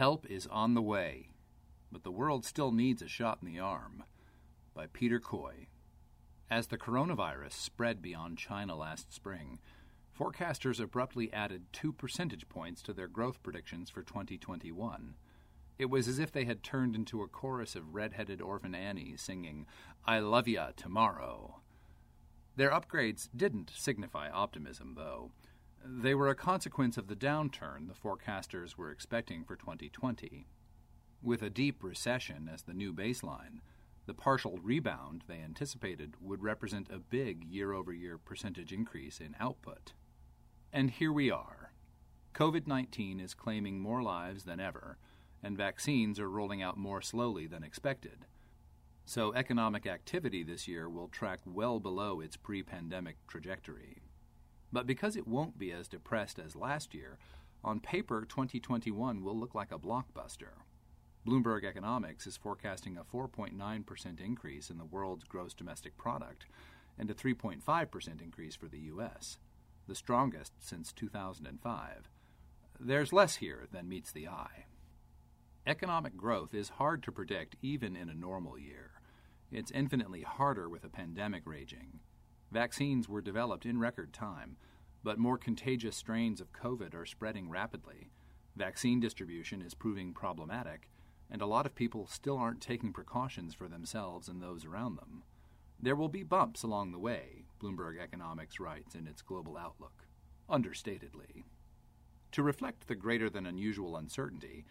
Help is on the way, but the world still needs a shot in the arm. By Peter Coy. As the coronavirus spread beyond China last spring, forecasters abruptly added two percentage points to their growth predictions for 2021. It was as if they had turned into a chorus of red-headed orphan Annies singing, I love ya tomorrow. Their upgrades didn't signify optimism, though. They were a consequence of the downturn the forecasters were expecting for 2020. With a deep recession as the new baseline, the partial rebound they anticipated would represent a big year over year percentage increase in output. And here we are. COVID 19 is claiming more lives than ever, and vaccines are rolling out more slowly than expected. So economic activity this year will track well below its pre pandemic trajectory. But because it won't be as depressed as last year, on paper 2021 will look like a blockbuster. Bloomberg Economics is forecasting a 4.9% increase in the world's gross domestic product and a 3.5% increase for the U.S., the strongest since 2005. There's less here than meets the eye. Economic growth is hard to predict even in a normal year. It's infinitely harder with a pandemic raging. Vaccines were developed in record time, but more contagious strains of COVID are spreading rapidly. Vaccine distribution is proving problematic, and a lot of people still aren't taking precautions for themselves and those around them. There will be bumps along the way, Bloomberg Economics writes in its global outlook, understatedly. To reflect the greater than unusual uncertainty,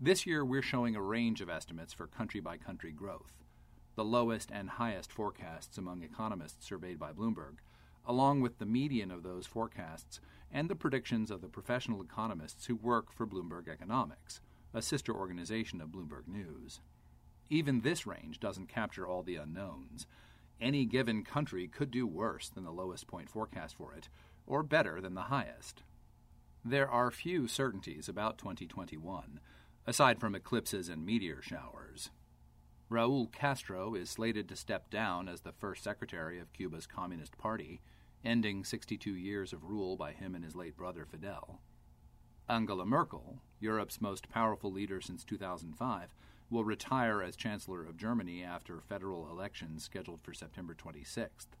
this year we're showing a range of estimates for country by country growth the lowest and highest forecasts among economists surveyed by Bloomberg, along with the median of those forecasts and the predictions of the professional economists who work for Bloomberg Economics, a sister organization of Bloomberg News. Even this range doesn't capture all the unknowns. Any given country could do worse than the lowest point forecast for it, or better than the highest. There are few certainties about 2021, aside from eclipses and meteor showers. Raul Castro is slated to step down as the first secretary of Cuba's Communist Party, ending 62 years of rule by him and his late brother Fidel. Angela Merkel, Europe's most powerful leader since 2005, will retire as Chancellor of Germany after federal elections scheduled for September 26th.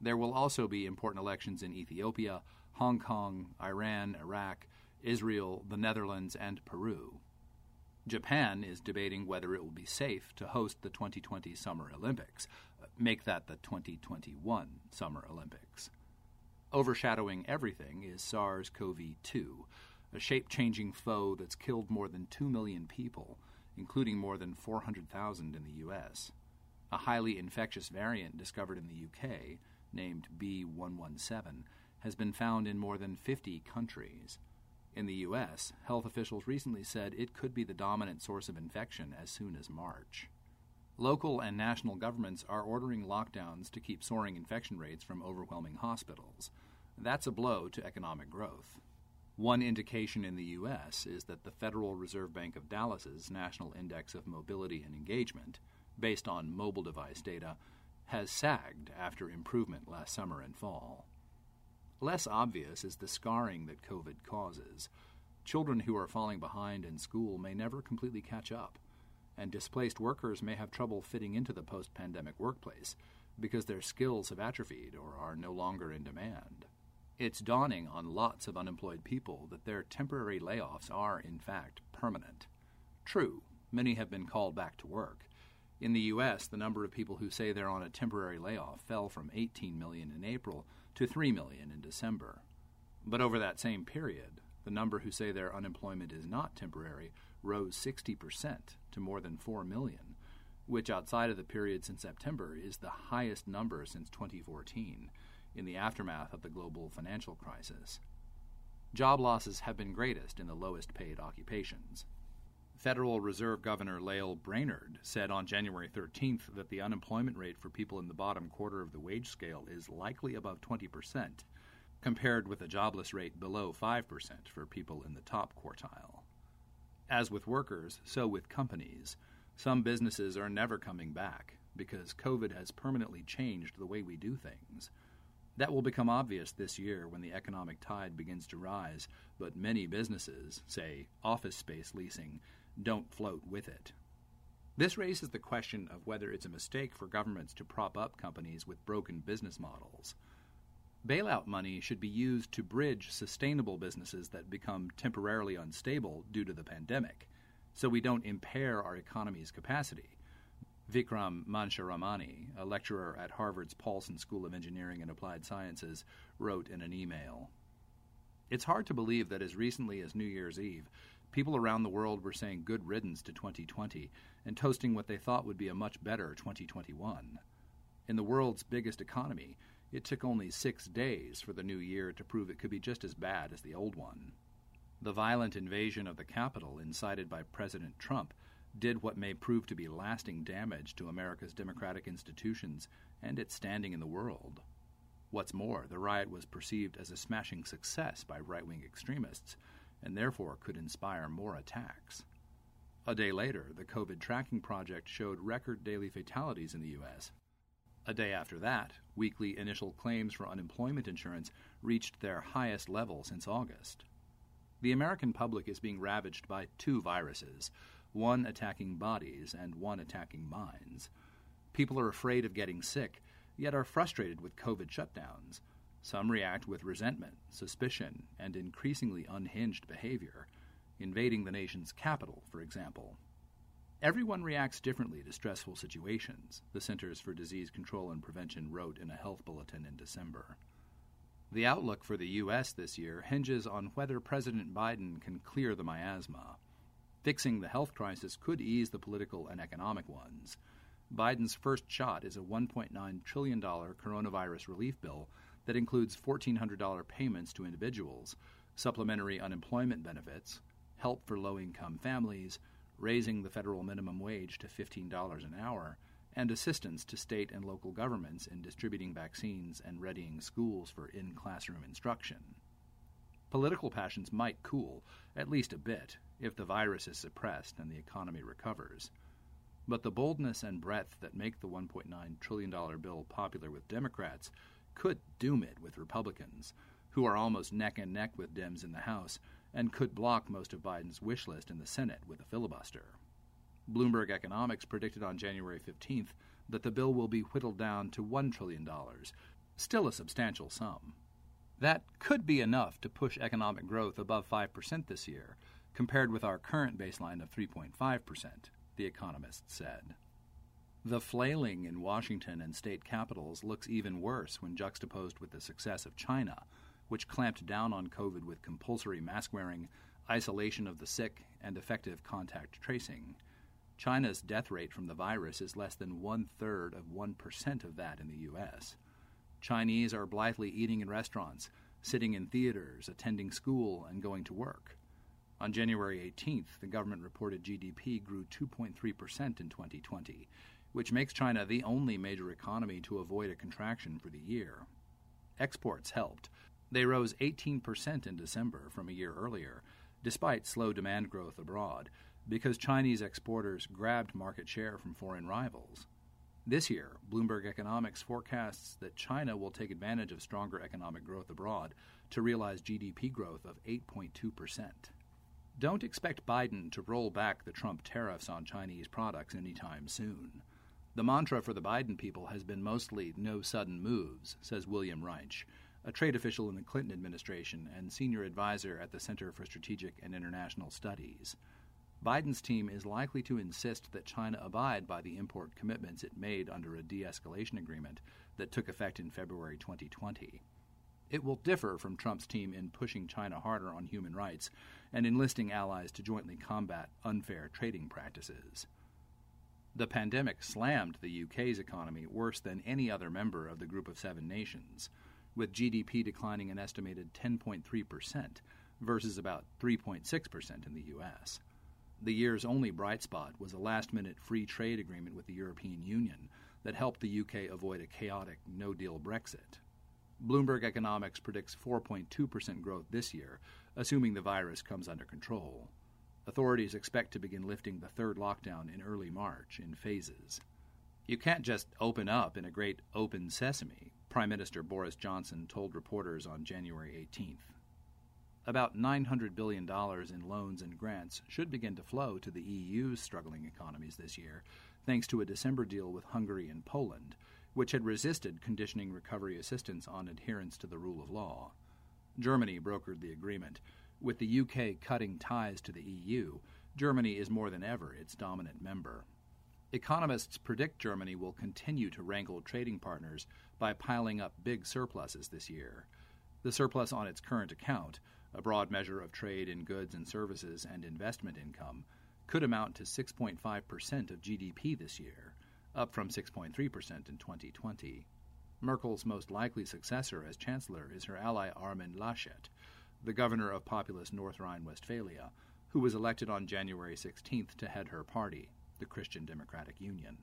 There will also be important elections in Ethiopia, Hong Kong, Iran, Iraq, Israel, the Netherlands, and Peru. Japan is debating whether it will be safe to host the 2020 Summer Olympics. Uh, make that the 2021 Summer Olympics. Overshadowing everything is SARS CoV 2, a shape changing foe that's killed more than 2 million people, including more than 400,000 in the U.S. A highly infectious variant discovered in the UK, named B117, has been found in more than 50 countries. In the U.S., health officials recently said it could be the dominant source of infection as soon as March. Local and national governments are ordering lockdowns to keep soaring infection rates from overwhelming hospitals. That's a blow to economic growth. One indication in the U.S. is that the Federal Reserve Bank of Dallas's National Index of Mobility and Engagement, based on mobile device data, has sagged after improvement last summer and fall. Less obvious is the scarring that COVID causes. Children who are falling behind in school may never completely catch up, and displaced workers may have trouble fitting into the post pandemic workplace because their skills have atrophied or are no longer in demand. It's dawning on lots of unemployed people that their temporary layoffs are, in fact, permanent. True, many have been called back to work. In the U.S., the number of people who say they're on a temporary layoff fell from 18 million in April to 3 million in December. But over that same period, the number who say their unemployment is not temporary rose 60% to more than 4 million, which outside of the period since September is the highest number since 2014 in the aftermath of the global financial crisis. Job losses have been greatest in the lowest paid occupations. Federal Reserve Governor Lael Brainard said on January 13th that the unemployment rate for people in the bottom quarter of the wage scale is likely above 20%, compared with a jobless rate below 5% for people in the top quartile. As with workers, so with companies. Some businesses are never coming back because COVID has permanently changed the way we do things. That will become obvious this year when the economic tide begins to rise, but many businesses, say office space leasing, don't float with it. This raises the question of whether it's a mistake for governments to prop up companies with broken business models. Bailout money should be used to bridge sustainable businesses that become temporarily unstable due to the pandemic, so we don't impair our economy's capacity. Vikram Mansharamani, a lecturer at Harvard's Paulson School of Engineering and Applied Sciences, wrote in an email. It's hard to believe that as recently as New Year's Eve, people around the world were saying good riddance to 2020 and toasting what they thought would be a much better 2021. In the world's biggest economy, it took only six days for the new year to prove it could be just as bad as the old one. The violent invasion of the Capitol, incited by President Trump, did what may prove to be lasting damage to America's democratic institutions and its standing in the world. What's more, the riot was perceived as a smashing success by right wing extremists and therefore could inspire more attacks. A day later, the COVID tracking project showed record daily fatalities in the U.S. A day after that, weekly initial claims for unemployment insurance reached their highest level since August. The American public is being ravaged by two viruses one attacking bodies and one attacking minds. People are afraid of getting sick, yet are frustrated with COVID shutdowns. Some react with resentment, suspicion, and increasingly unhinged behavior, invading the nation's capital, for example. Everyone reacts differently to stressful situations, the Centers for Disease Control and Prevention wrote in a health bulletin in December. The outlook for the U.S. this year hinges on whether President Biden can clear the miasma. Fixing the health crisis could ease the political and economic ones. Biden's first shot is a $1.9 trillion coronavirus relief bill that includes $1,400 payments to individuals, supplementary unemployment benefits, help for low income families, raising the federal minimum wage to $15 an hour, and assistance to state and local governments in distributing vaccines and readying schools for in classroom instruction. Political passions might cool, at least a bit, if the virus is suppressed and the economy recovers. But the boldness and breadth that make the $1.9 trillion bill popular with Democrats could doom it with Republicans, who are almost neck and neck with Dems in the House and could block most of Biden's wish list in the Senate with a filibuster. Bloomberg Economics predicted on January 15th that the bill will be whittled down to $1 trillion, still a substantial sum. That could be enough to push economic growth above 5% this year, compared with our current baseline of 3.5%, the economist said. The flailing in Washington and state capitals looks even worse when juxtaposed with the success of China, which clamped down on COVID with compulsory mask wearing, isolation of the sick, and effective contact tracing. China's death rate from the virus is less than one third of 1% of that in the U.S. Chinese are blithely eating in restaurants, sitting in theaters, attending school, and going to work. On January 18th, the government reported GDP grew 2.3% in 2020, which makes China the only major economy to avoid a contraction for the year. Exports helped. They rose 18% in December from a year earlier, despite slow demand growth abroad, because Chinese exporters grabbed market share from foreign rivals. This year, Bloomberg Economics forecasts that China will take advantage of stronger economic growth abroad to realize GDP growth of 8.2%. Don't expect Biden to roll back the Trump tariffs on Chinese products anytime soon. The mantra for the Biden people has been mostly no sudden moves, says William Reinsch, a trade official in the Clinton administration and senior advisor at the Center for Strategic and International Studies. Biden's team is likely to insist that China abide by the import commitments it made under a de escalation agreement that took effect in February 2020. It will differ from Trump's team in pushing China harder on human rights and enlisting allies to jointly combat unfair trading practices. The pandemic slammed the UK's economy worse than any other member of the Group of Seven Nations, with GDP declining an estimated 10.3% versus about 3.6% in the US. The year's only bright spot was a last minute free trade agreement with the European Union that helped the UK avoid a chaotic no deal Brexit. Bloomberg Economics predicts 4.2% growth this year, assuming the virus comes under control. Authorities expect to begin lifting the third lockdown in early March in phases. You can't just open up in a great open sesame, Prime Minister Boris Johnson told reporters on January 18th. About $900 billion in loans and grants should begin to flow to the EU's struggling economies this year, thanks to a December deal with Hungary and Poland, which had resisted conditioning recovery assistance on adherence to the rule of law. Germany brokered the agreement. With the UK cutting ties to the EU, Germany is more than ever its dominant member. Economists predict Germany will continue to wrangle trading partners by piling up big surpluses this year. The surplus on its current account, a broad measure of trade in goods and services and investment income, could amount to 6.5% of GDP this year, up from 6.3% in 2020. Merkel's most likely successor as chancellor is her ally Armin Laschet, the governor of populous North Rhine Westphalia, who was elected on January 16th to head her party, the Christian Democratic Union.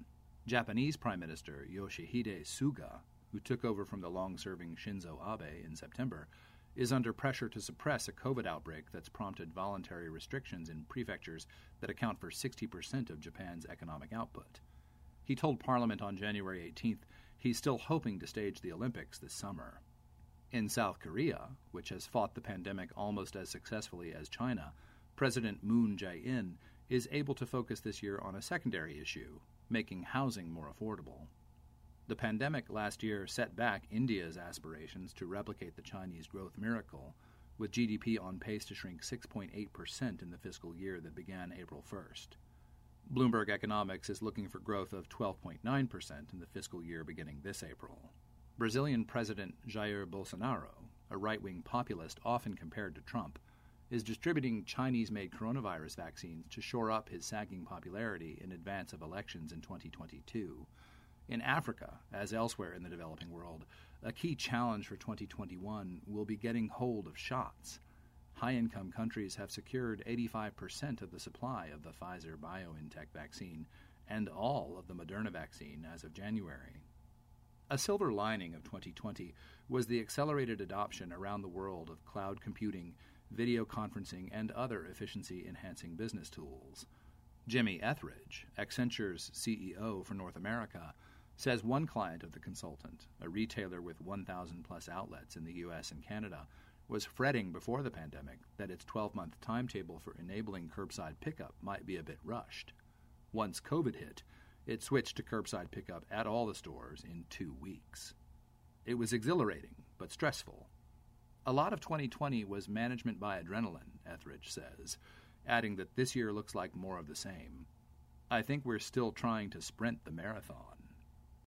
Japanese Prime Minister Yoshihide Suga, who took over from the long serving Shinzo Abe in September, is under pressure to suppress a COVID outbreak that's prompted voluntary restrictions in prefectures that account for 60% of Japan's economic output. He told Parliament on January 18th he's still hoping to stage the Olympics this summer. In South Korea, which has fought the pandemic almost as successfully as China, President Moon Jae in is able to focus this year on a secondary issue making housing more affordable. The pandemic last year set back India's aspirations to replicate the Chinese growth miracle, with GDP on pace to shrink 6.8% in the fiscal year that began April 1st. Bloomberg Economics is looking for growth of 12.9% in the fiscal year beginning this April. Brazilian President Jair Bolsonaro, a right wing populist often compared to Trump, is distributing Chinese made coronavirus vaccines to shore up his sagging popularity in advance of elections in 2022. In Africa, as elsewhere in the developing world, a key challenge for 2021 will be getting hold of shots high income countries have secured 85% of the supply of the Pfizer BioNTech vaccine and all of the Moderna vaccine as of January. A silver lining of 2020 was the accelerated adoption around the world of cloud computing, video conferencing, and other efficiency enhancing business tools. Jimmy Etheredge, Accenture's CEO for North America, says one client of the consultant, a retailer with 1,000 plus outlets in the US and Canada, was fretting before the pandemic that its 12 month timetable for enabling curbside pickup might be a bit rushed. Once COVID hit, it switched to curbside pickup at all the stores in two weeks. It was exhilarating, but stressful. A lot of 2020 was management by adrenaline, Etheredge says, adding that this year looks like more of the same. I think we're still trying to sprint the marathon.